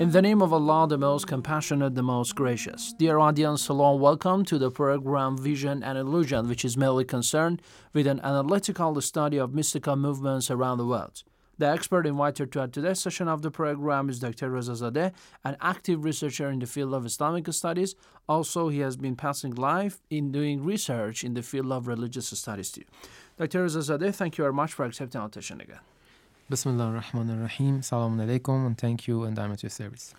In the name of Allah, the most compassionate, the most gracious. Dear audience, and welcome to the program Vision and Illusion, which is mainly concerned with an analytical study of mystical movements around the world. The expert invited to today's session of the program is Dr. Rezazadeh, an active researcher in the field of Islamic studies. Also, he has been passing life in doing research in the field of religious studies too. Dr. Reza thank you very much for accepting our invitation again. Bismillah ar-Rahman ar-Rahim. Salaam alaikum and thank you and I'm at your service.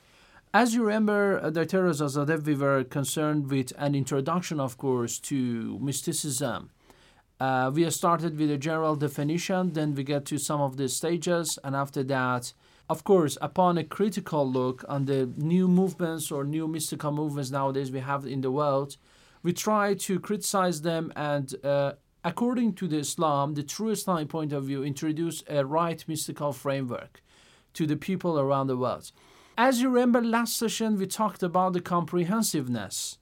As you remember, uh, Dr. Reza we were concerned with an introduction, of course, to mysticism. Uh, we started with a general definition, then we get to some of the stages, and after that, of course, upon a critical look on the new movements or new mystical movements nowadays we have in the world, we try to criticize them and uh, according to the Islam, the true Islamic point of view, introduce a right mystical framework to the people around the world. As you remember, last session we talked about the comprehensiveness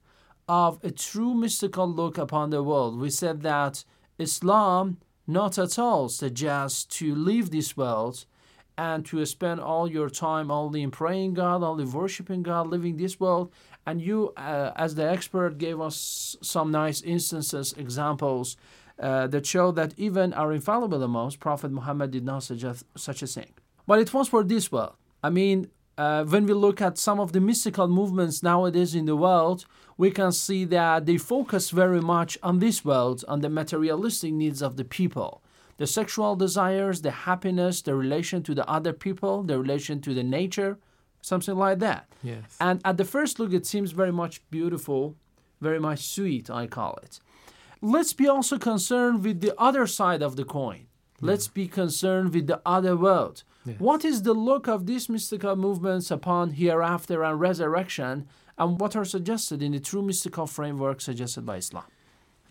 of a true mystical look upon the world. We said that Islam not at all suggests to leave this world and to spend all your time only in praying God, only worshiping God, living this world. And you, uh, as the expert, gave us some nice instances, examples uh, that show that even our infallible imams, Prophet Muhammad, did not suggest such a thing. But it was for this world. I mean, uh, when we look at some of the mystical movements nowadays in the world, we can see that they focus very much on this world, on the materialistic needs of the people. The sexual desires, the happiness, the relation to the other people, the relation to the nature, something like that. Yes. And at the first look, it seems very much beautiful, very much sweet, I call it let's be also concerned with the other side of the coin. Let's be concerned with the other world. What is the look of these mystical movements upon hereafter and resurrection, and what are suggested in the true mystical framework suggested by Islam?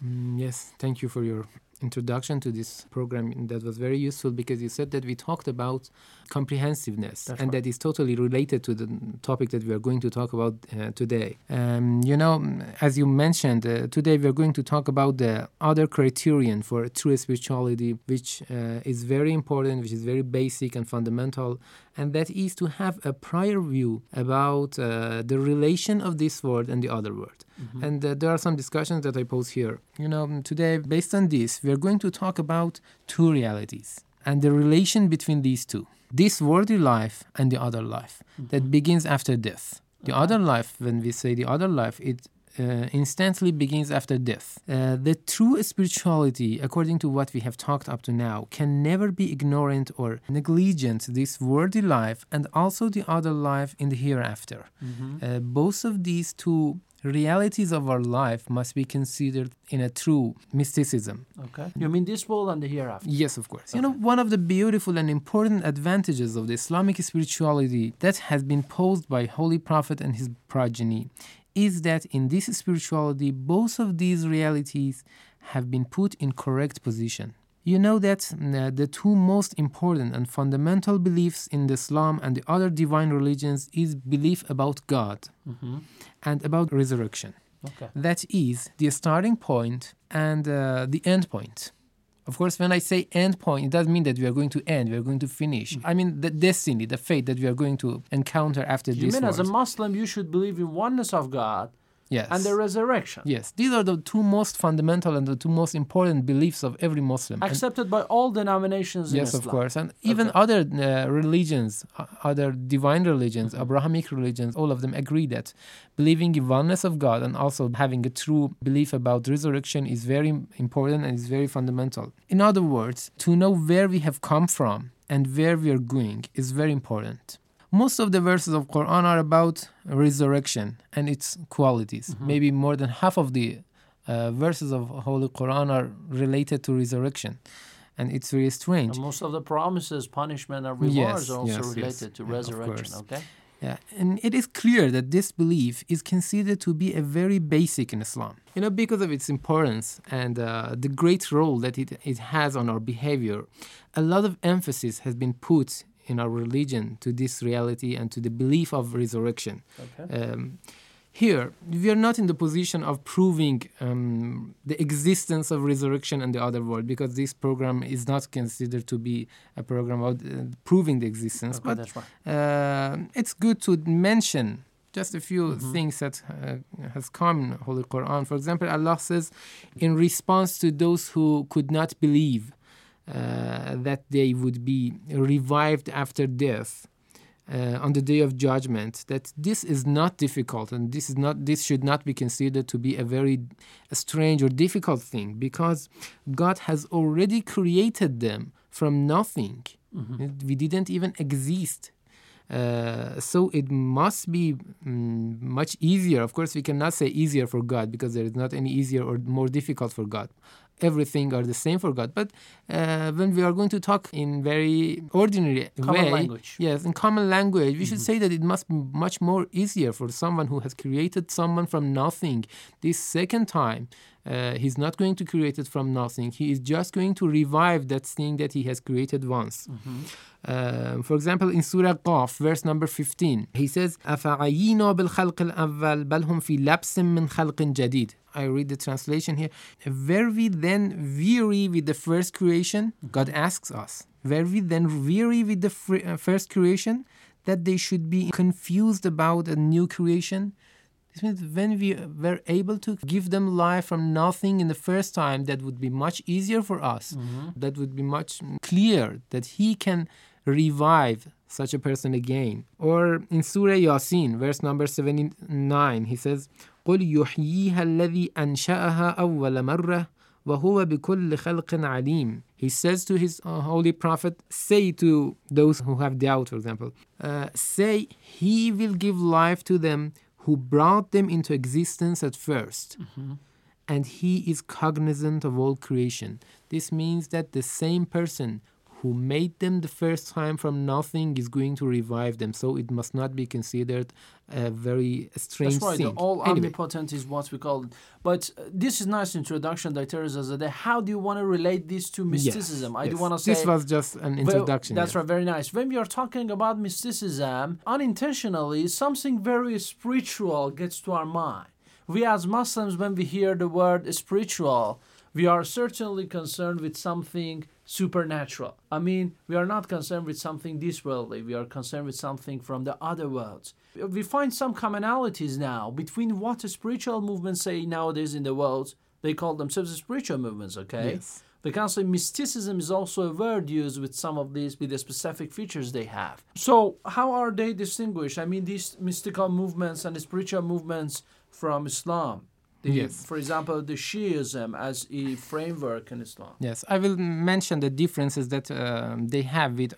Mm, yes, thank you for your introduction to this program. That was very useful because you said that we talked about comprehensiveness, That's and right. that is totally related to the topic that we are going to talk about uh, today. Um, you know, as you mentioned, uh, today we are going to talk about the other criterion for true spirituality, which uh, is very important, which is very basic and fundamental, and that is to have a prior view about uh, the relation of this world and the other world. And uh, there are some discussions that I pose here. You know, today, based on this, we are going to talk about two realities and the relation between these two this worldly life and the other life that begins after death. The other life, when we say the other life, it uh, instantly begins after death. Uh, the true spirituality, according to what we have talked up to now, can never be ignorant or negligent this worldly life and also the other life in the hereafter. Uh, both of these two realities of our life must be considered in a true mysticism. Okay. You mean this world and the hereafter? Yes, of course. You know, one of the beautiful and important advantages of the Islamic spirituality that has been posed by Holy Prophet and his progeny is that in this spirituality, both of these realities have been put in correct position. You know that uh, the two most important and fundamental beliefs in the Islam and the other divine religions is belief about God and about resurrection. Okay. That is the starting point and uh, the end point. Of course, when I say end point, it doesn't mean that we are going to end, we are going to finish. I mean the destiny, the fate that we are going to encounter after You this You mean as a. Muslim, you should believe in oneness of God, Yes. and the resurrection. Yes, these are the two most fundamental and the two most important beliefs of every Muslim. And- Accepted by all denominations in yes, of course, and even Okay. other uh, religions, uh, other divine religions, Mm-hmm. Abrahamic religions, all of them agree that believing in oneness of God and also having a true belief about resurrection is very important and is very fundamental. In other words, to know where we have come from and where we are going is very important. Most of the verses of Quran are about resurrection and its qualities. Mm-hmm. Maybe more than half of the uh, verses of Holy Quran are related to resurrection, and it's very strange. And most of the promises, punishment, and rewards Yes, are also yes, yes. related to Yeah, resurrection. Okay. Yeah, and it is clear that this belief is considered to be a very basic in Islam. You know, because of its importance and uh, the great role that it, it has on our behavior, a lot of emphasis has been put in our religion to this reality and to the belief of resurrection. Okay. Um, here, we are not in the position of proving um, the existence of resurrection and the other world because this program is not considered to be a program of uh, proving the existence. Okay, but uh, it's good to mention just a few Mm-hmm. things that uh, has come in Holy Quran. For example, Allah says, in response to those who could not believe that they would be revived after death. Uh, on the day of judgment, that this is not difficult, and this is not this should not be considered to be a very strange or difficult thing, because God has already created them from nothing. We didn't even exist uh, so it must be mm, much easier. Of course, we cannot say easier for God because there is not any easier or more difficult for God Everything are the same for God. But uh, when we are going to talk in very ordinary Common way, language. yes, in common language, we should say that it must be much more easier for someone who has created someone from nothing. This second time, uh, he's not going to create it from nothing. He is just going to revive that thing that he has created once. Uh, for example, in Surah Qaf, verse number 15, he says, أَفَعَيِّنَا بِالْخَلْقِ الْأَوَّلِ بَلْ هُمْ فِي لَبْسٍ مِّنْ خَلْقٍ جَدِيدٍ I read the translation here. Were we then weary with the first creation? God asks us. Were we then weary with the fr- uh, first creation? That they should be confused about a new creation? This means when we were able to give them life from nothing in the first time, that would be much easier for us. That would be much clear that He can revive such a person again. Or in Surah Yasin, verse number 79, He says, قل يحييها الذي أنشأها أول مرة وهو بكل خلق عليم. He says to his uh, holy prophet, say to those who have doubt, for example, uh, say, He will give life to them who brought them into existence at 1st And He is cognizant of all creation. This means that the same person who made them the first time from nothing is going to revive them. So it must not be considered a very strange That's right. thing. The all Anyway. omnipotent is what we call it. But uh, this is nice introduction, Dr. Rezazadeh. How do you want to relate this to mysticism? I do want to say this was just an Well, introduction. that's yes. right, very nice. When we are talking about mysticism, unintentionally, something very spiritual gets to our mind. We as Muslims, when we hear the word spiritual, we are certainly concerned with something supernatural. I mean, we are not concerned with something this worldly, we are concerned with something from the other worlds. We find some commonalities now between what spiritual movements say nowadays in the world. They call themselves spiritual movements, okay? Yes. The concept mysticism is also a word used with some of these with the specific features they have. So how are they distinguished? I mean these mystical movements and the spiritual movements from Islam. The, Yes. For example, the Shiism as a framework in Islam. Yes, I will mention the differences that um, they have with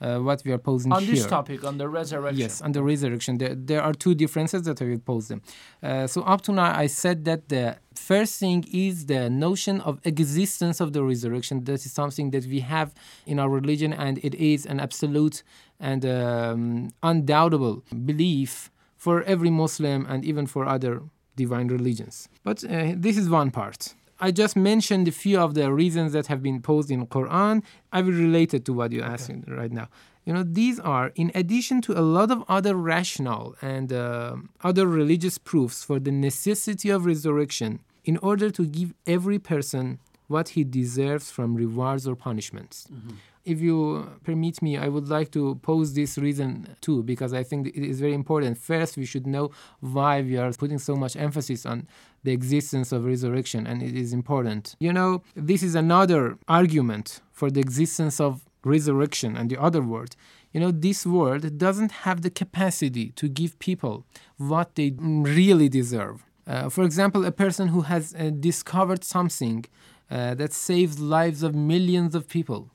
uh, what we are posing On here. this topic, on the resurrection. Yes, on the resurrection, there, there are two differences that I will pose them. Uh, so up to now, I said that the first thing is the notion of existence of the resurrection. That is something that we have in our religion, and it is an absolute and um, undoubtable belief for every Muslim and even for other divine religions. But uh, this is one part. I just mentioned a few of the reasons that have been posed in Quran. I will relate it to what you're asking right now. You know, these are in addition to a lot of other rational and uh, other religious proofs for the necessity of resurrection in order to give every person what he deserves from rewards or punishments. If you permit me, I would like to pose this reason too, because I think it is very important. First, we should know why we are putting so much emphasis on the existence of resurrection, and it is important. You know, this is another argument for the existence of resurrection and the other world. You know, this world doesn't have the capacity to give people what they really deserve. Uh, for example, a person who has uh, discovered something uh, that saves lives of millions of people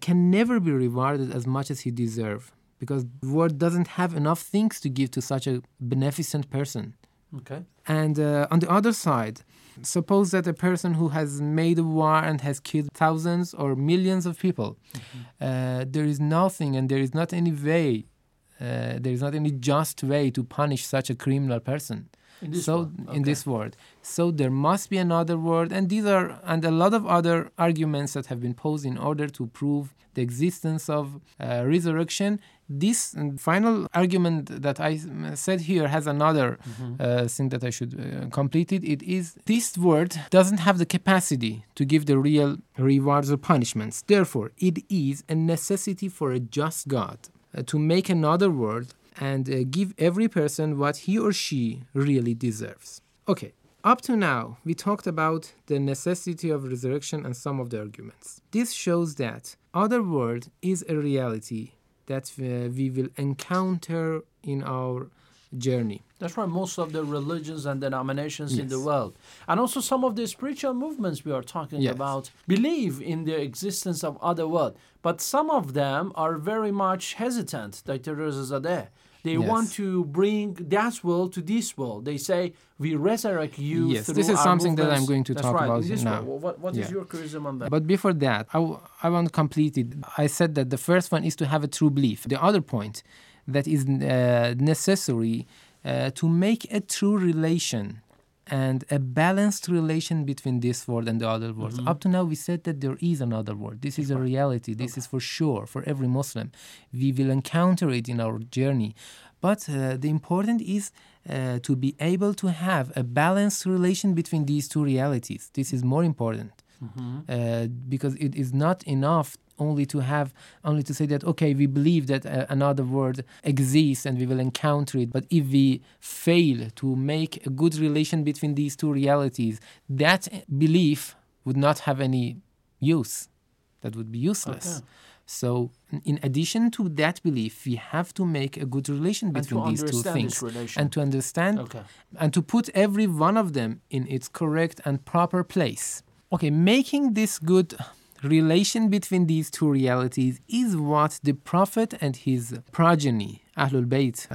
can never be rewarded as much as he deserves because the world doesn't have enough things to give to such a beneficent person. Okay. And uh, on the other side, suppose that a person who has made a war and has killed thousands or millions of people, uh, there is nothing and there is not any way, uh, there is not any just way to punish such a criminal person. In this so world, in this world, so there must be another world, and these are and a lot of other arguments that have been posed in order to prove the existence of uh, resurrection. This uh, final argument that I uh, said here has another Mm-hmm. uh, thing that I should uh, complete it. It is this world doesn't have the capacity to give the real rewards or punishments. Therefore, it is a necessity for a just God uh, to make another world and uh, give every person what he or she really deserves. Okay, up to now, we talked about the necessity of resurrection and some of the arguments. This shows that other world is a reality that uh, we will encounter in our journey. That's right. Most of the religions and denominations in the world, and also some of the spiritual movements we are talking Yes. about, believe in the existence of other world. But some of them are very much hesitant. Dr. Rezazadeh. They Yes. want to bring that world to this world. They say we resurrect you. Yes, this is something that I'm going to That's talk right, about this now. world. What, what is Yeah. your criticism on that? But before that, I, w- I want to complete it. I said that the first one is to have a true belief. The other point that is uh, necessary uh, to make a true relation and a balanced relation between this world and the other worlds. Up to now, we said that there is another world. This is a reality. This is for sure for every Muslim. We will encounter it in our journey. But uh, the important is uh, to be able to have a balanced relation between these two realities. This is more important uh, because it is not enough only to have only to say that okay we believe that uh, another world exists and we will encounter it but if we fail to make a good relation between these two realities that belief would not have any use that would be useless Okay. so in addition to that belief we have to make a good relation between these two things and to understand Okay. and to put every one of them in its correct and proper place. Okay, making this good relation between these two realities is what the Prophet and his progeny, Ahlul Bayt,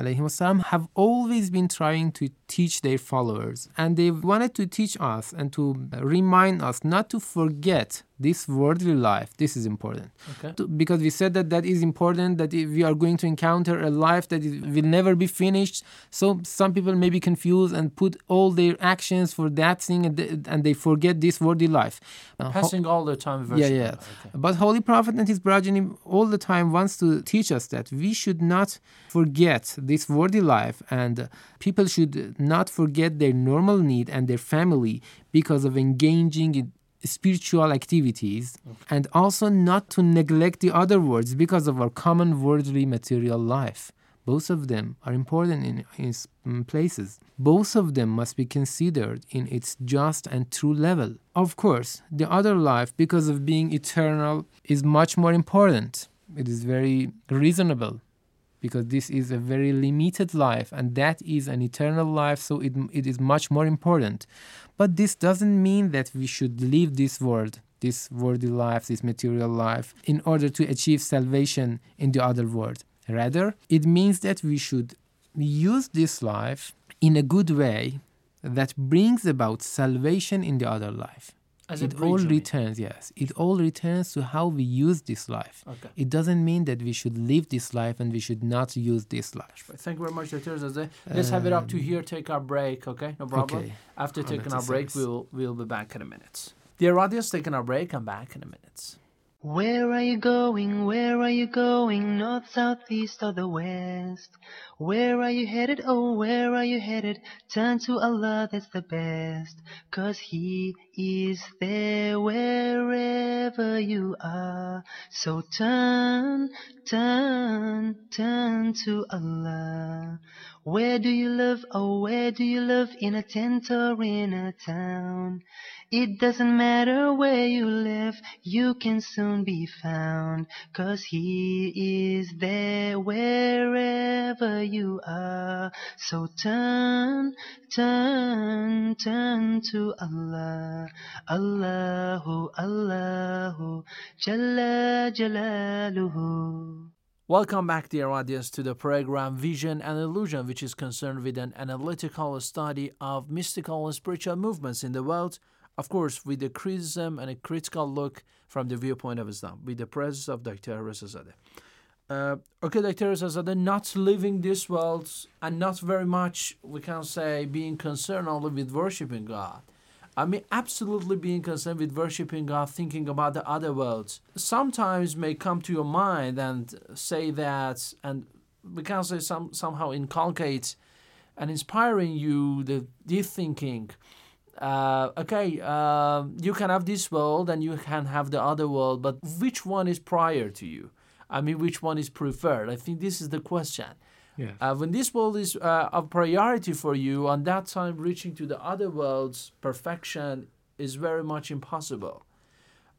have always been trying to teach their followers. And they wanted to teach us and to remind us not to forget this worldly life. This is important. Okay. To- because we said that that is important that we are going to encounter a life that is, will never be finished so some people may be confused and put all their actions for that thing and, they, and they forget this worldly life Uh, Passing all the time. yeah yeah Okay. but holy prophet and his progeny all the time wants to teach us that we should not forget this worldly life and people should not forget their normal need and their family because of engaging in spiritual activities and also not to neglect the other worlds because of our common worldly material life both of them are important in its mm, places. Both of them must be considered in its just and true level. Of course, the other life, because of being eternal, is much more important. It is very reasonable because this is a very limited life and that is an eternal life, so it, it is much more important. But this doesn't mean that we should leave this world, this worldly life, this material life, in order to achieve salvation in the other world. Rather, it means that we should use this life in a good way that brings about salvation in the other life. As it all returns, yes. It all returns to how we use this life. Okay. It doesn't mean that we should live this life and we should not use this life. Thank you very much, Dr. Zazeh. Let's have it up to um, here. Take our break, okay? No problem. okay. After taking our break, we'll we'll be back in a minute. Dear audience, taking our break. I'm back in a minute. Where are you going? Where are you going? North, south, east, or the west? Where are you headed? Oh, where are you headed? Turn to Allah, that's the best. Cause He is there wherever you are. So turn, turn, turn to Allah. Where do you live? Oh, where do you live? In a tent or in a town? It doesn't matter where you live, you can soon be found. Cause He is there wherever you are. So turn, turn, turn to Allah. Allahu, Allahu, Jalla Jalaluhu. Welcome back, dear audience, to the program Vision and Illusion, which is concerned with an analytical study of mystical and spiritual movements in the world, of course, with a criticism and a critical look from the viewpoint of Islam, with the presence of Dr. Rezazadeh. Uh, okay, Dr. Rezazadeh, not living this world and not very much, we can say, being concerned only with worshiping God. I mean, absolutely being concerned with worshiping God, thinking about the other worlds, sometimes may come to your mind and say that, and we can say some somehow inculcate and inspiring you the deep thinking. Uh, okay, uh, you can have this world and you can have the other world, but which one is prior to you? I mean, which one is preferred? I think this is the question. Yes. Uh, when this world is uh, a priority for you, on that time reaching to the other world's perfection is very much impossible.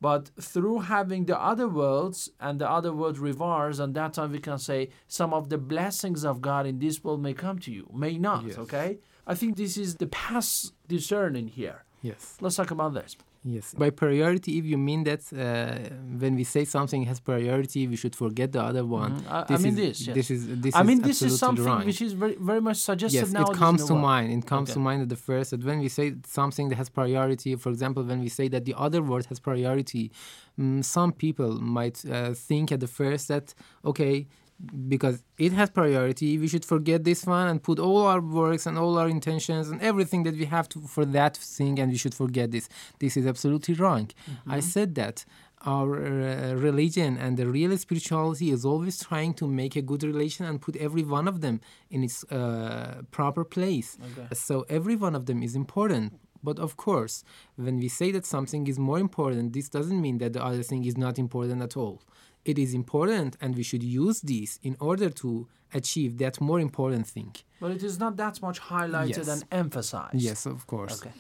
But through having the other worlds and the other world reverse, on that time we can say some of the blessings of God in this world may come to you, may not. Yes. Okay, I think this is the past discerning here. Yes. Let's talk about this. Yes. By priority, if you mean that uh, when we say something has priority, we should forget the other one. Mhm. I- I mean is, this, yes. This is this I is mean, this is something wrong. which is very, very much suggested yes, nowadays. it comes to mind. It comes Okay. to mind at the first that when we say something that has priority, for example, when we say that the other word has priority, mm, some people might uh, think at the first that okay, because it has priority, we should forget this one and put all our works and all our intentions and everything that we have to for that thing, and we should forget this. This is absolutely wrong. Mm-hmm. I said that our uh, religion and the real spirituality is always trying to make a good relation and put every one of them in its uh, proper place. So every one of them is important. But of course, when we say that something is more important, this doesn't mean that the other thing is not important at all. It is important, and we should use this in order to achieve that more important thing. But it is not that much highlighted Yes. and emphasized. Yes, of course. Okay.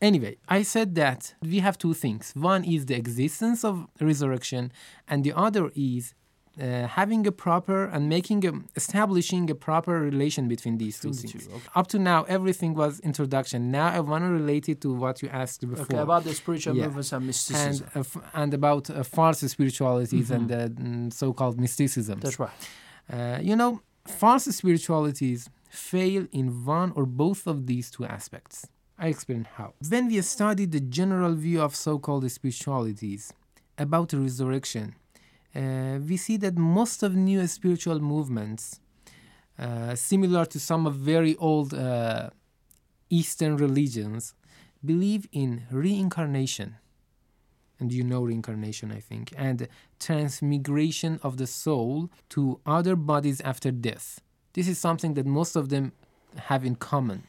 Anyway, I said that we have two things. One is the existence of resurrection, and the other is uh, having a proper and making a, establishing a proper relation between these two things. two, okay. Up to now, everything was introduction. Now I want to relate it to what you asked before. Okay, about the spiritual Yeah. movements and and mysticism. uh, f- and about uh, false spiritualities and the mm, so-called mysticism. That's right. Uh, you know, false spiritualities fail in one or both of these two aspects. I explain how. When we study the general view of so called spiritualities about the resurrection, uh, we see that most of new spiritual movements, uh, similar to some of very old uh, Eastern religions, believe in reincarnation and you know reincarnation, I think, and transmigration of the soul to other bodies after death. This is something that most of them have in common.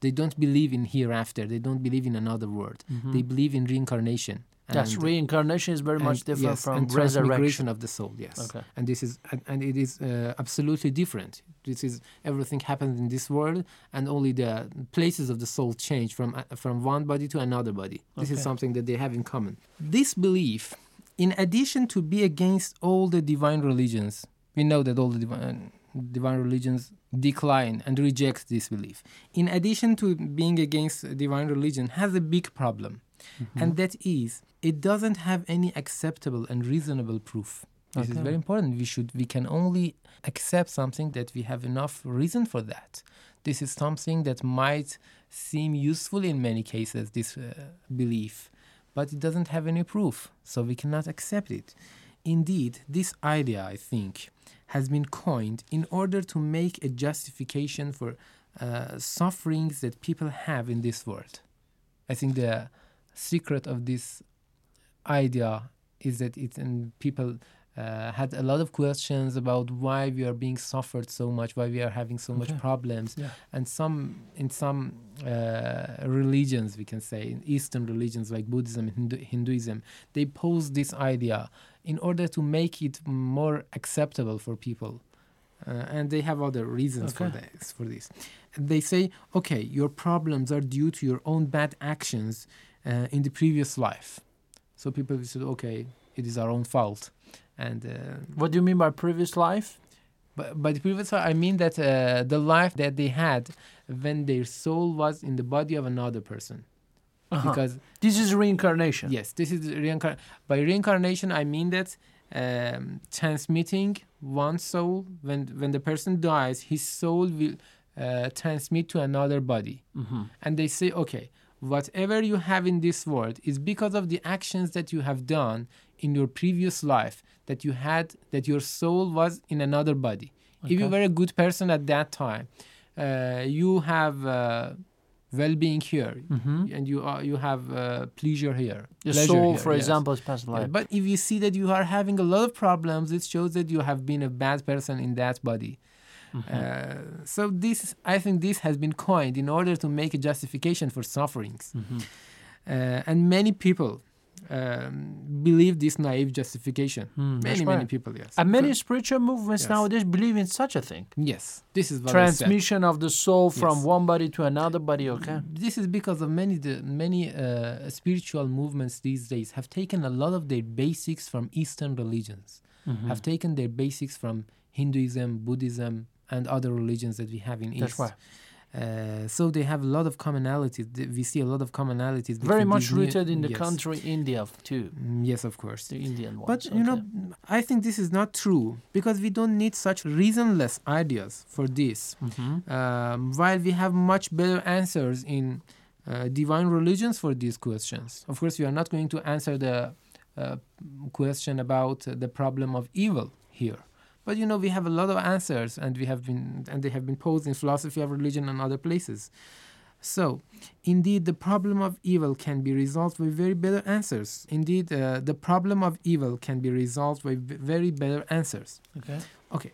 They don't believe in hereafter. They don't believe in another world. They believe in reincarnation. Yes, reincarnation is very much different yes, from and resurrection. of the soul. Yes, Okay. and this is and, and it is uh, absolutely different. This is everything happens in this world, and only the places of the soul change from uh, from one body to another body. This is something that they have in common. This belief, in addition to be against all the divine religions, we know that all the divine divine religions decline and reject this belief. In addition to being against divine religion, has a big problem, and that is it doesn't have any acceptable and reasonable proof. This is very important. We should we can only accept something that we have enough reason for that. This is something that might seem useful in many cases. This uh, belief, but it doesn't have any proof, so we cannot accept it. Indeed, this idea, I think, has been coined in order to make a justification for uh, sufferings that people have in this world. I think the secret of this idea is that it and people uh, had a lot of questions about why we are being suffered so much, why we are having so much problems, Yeah. and some in some uh, religions we can say in Eastern religions like Buddhism, Hindu- Hinduism, they pose this idea in order to make it more acceptable for people, uh, and they have other reasons for this. For this, they say, okay, your problems are due to your own bad actions uh, in the previous life. So people say, okay, it is our own fault, and. Uh, What do you mean by previous life? but by the previous life, I mean that uh, the life that they had when their soul was in the body of another person. Uh-huh. Because this is reincarnation. yes, this is reincarnation. By reincarnation, I mean that um, transmitting one soul when when the person dies, his soul will uh, transmit to another body, Mhm. and they say, okay, whatever you have in this world is because of the actions that you have done in your previous life that you had that your soul was in another body. If you were a good person at that time, uh, you have uh, well-being here, Mhm. and you are, you have uh, pleasure here. Your pleasure soul, here, for yes. example, is past Yeah, life. but if you see that you are having a lot of problems, it shows that you have been a bad person in that body. Mm-hmm. Uh, so this, I think, this has been coined in order to make a justification for sufferings, Mm-hmm. uh, and many people um, believe this naive justification. That's many, many right. people, yes. And many Good. spiritual movements Yes. nowadays believe in such a thing. Yes, this is what Transmission of the soul from Yes. one body to another body, okay? This is because of many the many uh, spiritual movements these days have taken a lot of their basics from Eastern religions, Mm-hmm. have taken their basics from Hinduism, Buddhism, and other religions that we have in That's East. right. Uh, so they have a lot of commonalities. We see a lot of commonalities. Very much rooted in the yes. country India too, Mm, Yes, of course. the Indian ones. But you know. I think this is not true because we don't need such reasonless ideas for this. Mhm. Um, while we have much better answers in uh, divine religions for these questions. Of course, we are not going to answer the uh, question about the problem of evil here. But you know, we have a lot of answers, and we have been, and they have been posed in philosophy of religion and other places. So, indeed, the problem of evil can be resolved with very better answers. Indeed, uh, the problem of evil can be resolved with very better answers. okay. Okay,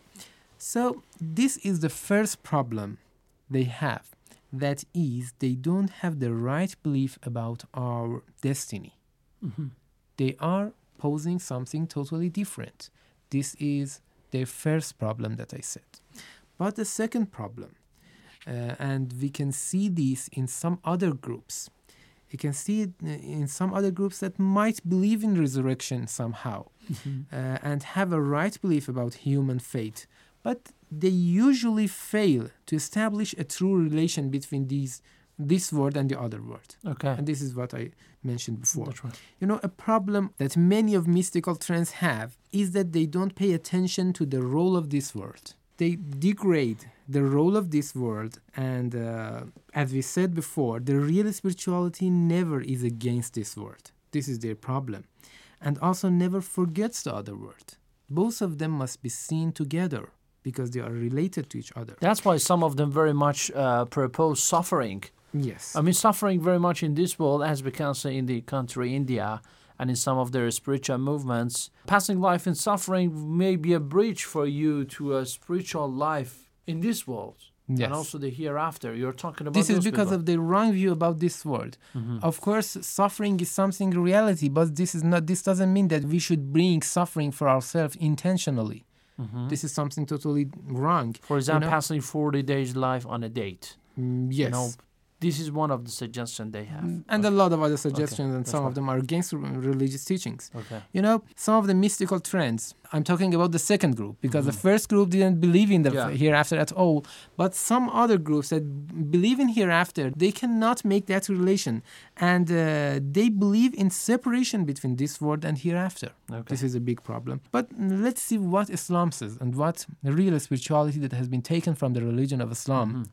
so this is the first problem they have. That is, they don't have the right belief about our destiny. Mm-hmm. They are posing something totally different. This is their first problem that I said. But the second problem, uh, and we can see this in some other groups. You can see it uh, in some other groups that might believe in resurrection somehow uh, and have a right belief about human fate, but they usually fail to establish a true relation between these this world and the other world. Okay. And this is what I mentioned before. That's right. You know, a problem that many of mystical trends have is that they don't pay attention to the role of this world. They degrade the role of this world, and uh, as we said before, the real spirituality never is against this world. This is their problem. And also never forgets the other world. Both of them must be seen together because they are related to each other. That's why some of them very much uh, propose suffering. Yes. I mean, suffering very much in this world, as we can say in the country India and in some of their spiritual movements. Passing life in suffering may be a bridge for you to a spiritual life in this world Yes. and also the hereafter. You're talking about this is because people. of the wrong view about this world. Mhm. Of course, suffering is something reality, but this is not. This doesn't mean that we should bring suffering for ourselves intentionally. Mhm. This is something totally wrong. For example, know? passing 40 days life on a date. Mm, yes. You know, this is one of the suggestions they have. and a lot of other suggestions, and that's some right. of them are against religious teachings. Okay. You know, some of the mystical trends. I'm talking about the second group because the first group didn't believe in the Mm-hmm. Yeah. hereafter at all. But some other groups that believe in hereafter, they cannot make that relation, and uh, they believe in separation between this world and hereafter. Okay. This is a big problem. But let's see what Islam says and what the real spirituality that has been taken from the religion of Islam Mm-hmm.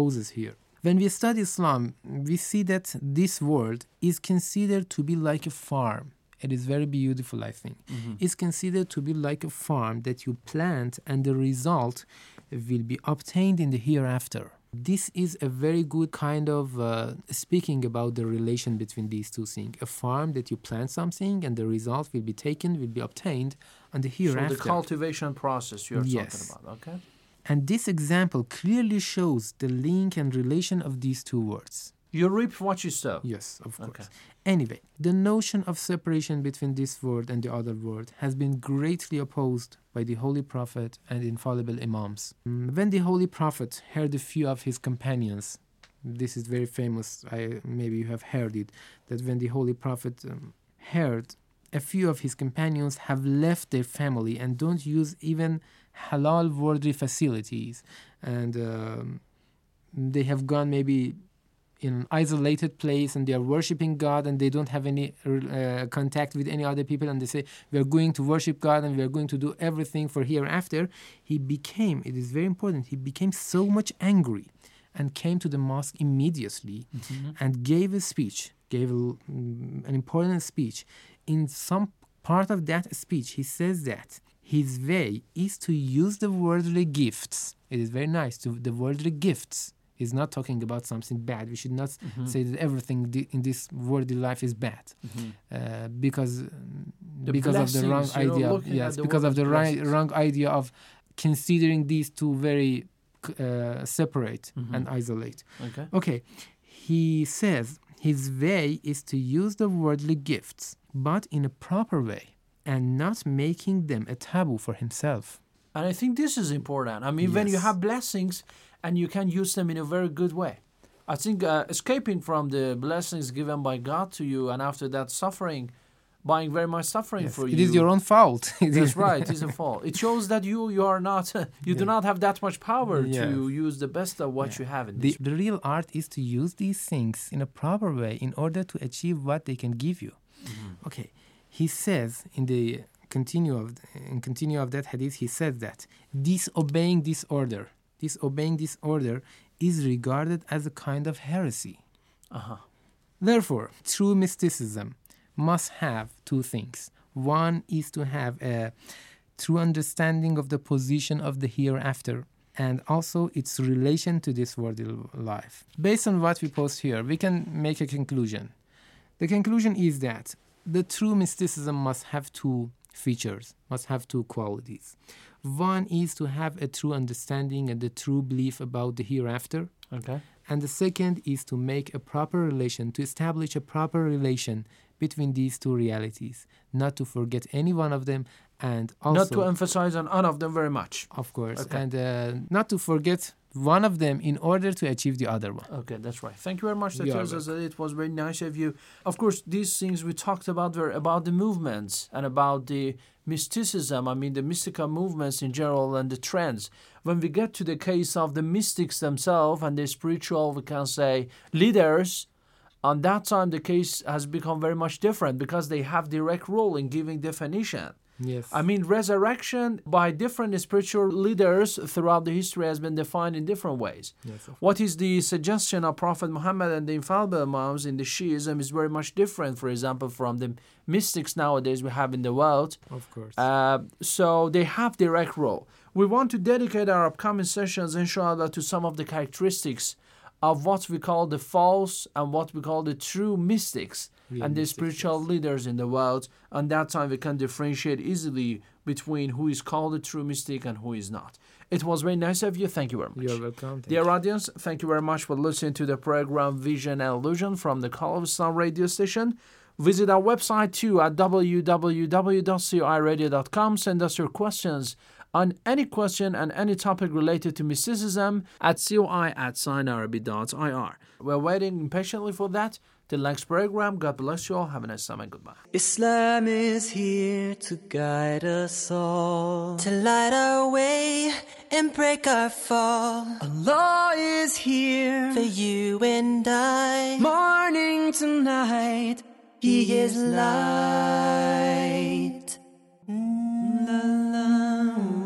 poses here. When we study Islam, we see that this world is considered to be like a farm. It is very beautiful, I think. Mm-hmm. It's considered to be like a farm that you plant and the result will be obtained in the hereafter. This is a very good kind of uh, speaking about the relation between these two things. A farm that you plant something and the result will be taken, will be obtained on the So hereafter. the cultivation process you're Yes. talking about, okay? And this example clearly shows the link and relation of these two words. You reap what you sow. Yes, of course. Okay. Anyway, the notion of separation between this word and the other word has been greatly opposed by the Holy Prophet and infallible Imams. Mm, When the Holy Prophet heard a few of his companions, this is very famous, I, maybe you have heard it, that when the Holy Prophet um, heard a few of his companions have left their family and don't use even halal worldly facilities, and um, they have gone maybe in an isolated place and they are worshiping God and they don't have any uh, contact with any other people and they say we are going to worship God and we are going to do everything for hereafter. He became it is very important he became so much angry and came to the mosque immediately and gave a speech gave a, mm, an important speech in some part of that speech he says that his way is to use the worldly gifts it is very nice to the worldly gifts He's not talking about something bad. We should not say that everything di- in this worldly life is bad, uh, because The because of the wrong blessings, you know, idea. looking yes, because of the right, wrong idea of considering these two very uh, separate and isolate. Okay. Okay, he says his way is to use the worldly gifts, but in a proper way, and not making them a taboo for himself. And I think this is important. I mean, when you have blessings and you can use them in a very good way. I think uh, escaping from the blessings given by God to you and after that suffering, buying very much suffering Yes, for it you. is your own fault. It That's right. It is a fault. It shows that you you are not you do not have that much power Yeah. to use the best of what you have in The, the real art is to use these things in a proper way in order to achieve what they can give you. Okay, he says in the continue of in continue of that hadith, he says that disobeying this order, disobeying this order, is regarded as a kind of heresy. Uh-huh. Therefore, true mysticism must have two things. One is to have a true understanding of the position of the hereafter and also its relation to this worldly life. Based on what we post here, we can make a conclusion. The conclusion is that the true mysticism must have two features, must have two qualities. One is to have a true understanding and a true belief about the hereafter, Okay. and the second is to make a proper relation, to establish a proper relation between these two realities, not to forget any one of them, and also, Not to emphasize on none of them very much. of course, Okay. and uh, not to forget one of them in order to achieve the other one. Okay, that's right. Thank you very much. That You are tells us that it was very nice of you. Of course, these things we talked about were about the movements and about the mysticism. I mean, the mystical movements in general and the trends. When we get to the case of the mystics themselves and the spiritual, we can say, leaders, on that time the case has become very much different because they have direct role in giving definition. Yes. I mean, resurrection by different spiritual leaders throughout the history has been defined in different ways. Yes, What is the suggestion of Prophet Muhammad and the infallible Imams in the Shiism is very much different, for example, from the mystics nowadays we have in the world. Of course. Uh, so they have direct role. We want to dedicate our upcoming sessions, inshallah, to some of the characteristics of what we call the false and what we call the true mystics and the spiritual leaders in the world. And that time we can differentiate easily between who is called a true mystic and who is not. It was very nice of you. Thank you very much. You're welcome. Thank Dear audience, thank you very much for listening to the program Vision and Illusion from the Call of Islam radio station. Visit our website too at www.ciradio.com. Send us your questions on any question and any topic related to mysticism at coi at signarabi.ir. We're waiting impatiently for that. Till next program, God bless you all. Have a nice summer. goodbye. Islam is here to guide us all, to light our way and break our fall. Allah is here for you and I, morning to night. He, is light. Mm, la, la.